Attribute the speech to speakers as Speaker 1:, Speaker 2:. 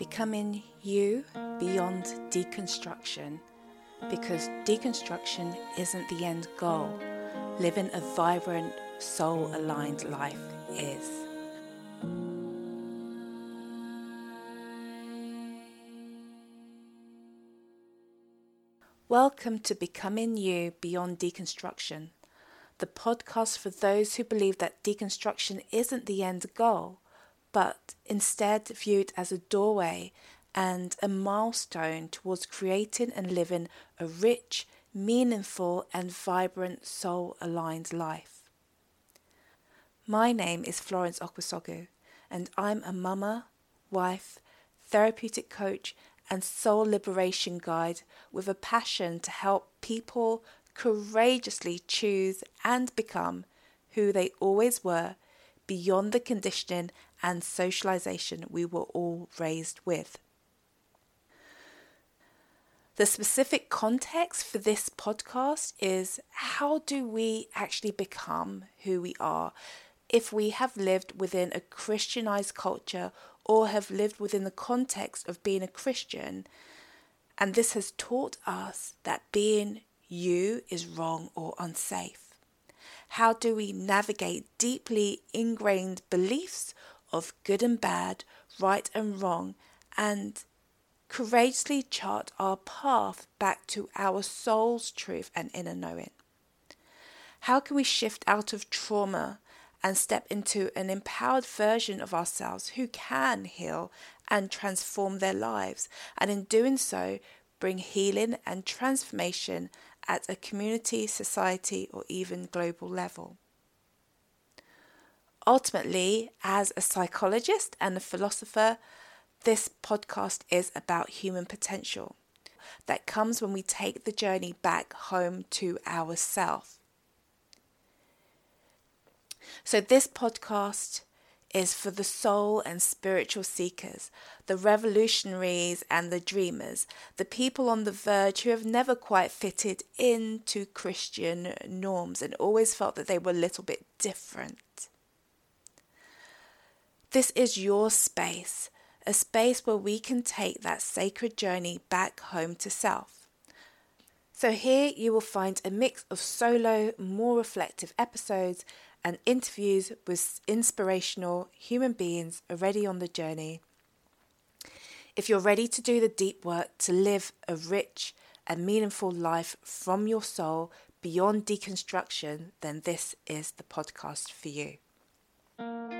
Speaker 1: Becoming you beyond deconstruction because deconstruction isn't the end goal. Living a vibrant, soul aligned life is. Welcome to Becoming You Beyond Deconstruction, the podcast for those who believe that deconstruction isn't the end goal, but instead viewed as a doorway and a milestone towards creating and living a rich, meaningful, and vibrant soul aligned life. My name is Florence Okwusogu, and I'm a mama, wife, therapeutic coach, and soul liberation guide with a passion to help people courageously choose and become who they always were beyond the conditioning and socialization we were all raised with. The specific context for this podcast is how do we actually become who we are if we have lived within a Christianized culture or have lived within the context of being a Christian, and this has taught us that being you is wrong or unsafe. How do we navigate deeply ingrained beliefs of good and bad, right and wrong, and courageously chart our path back to our soul's truth and inner knowing? How can we shift out of trauma and step into an empowered version of ourselves who can heal and transform their lives, and in doing so, bring healing and transformation at a community, society, or even global level? Ultimately, as a psychologist and a philosopher, this podcast is about human potential that comes when we take the journey back home to ourself. So, this podcast is for the soul and spiritual seekers, the revolutionaries and the dreamers, the people on the verge who have never quite fitted into Christian norms and always felt that they were a little bit different. This is your space a space where we can take that sacred journey back home to self. So, here you will find a mix of solo, more reflective episodes and interviews with inspirational human beings already on the journey. If you're ready to do the deep work to live a rich and meaningful life from your soul beyond deconstruction, then this is the podcast for you.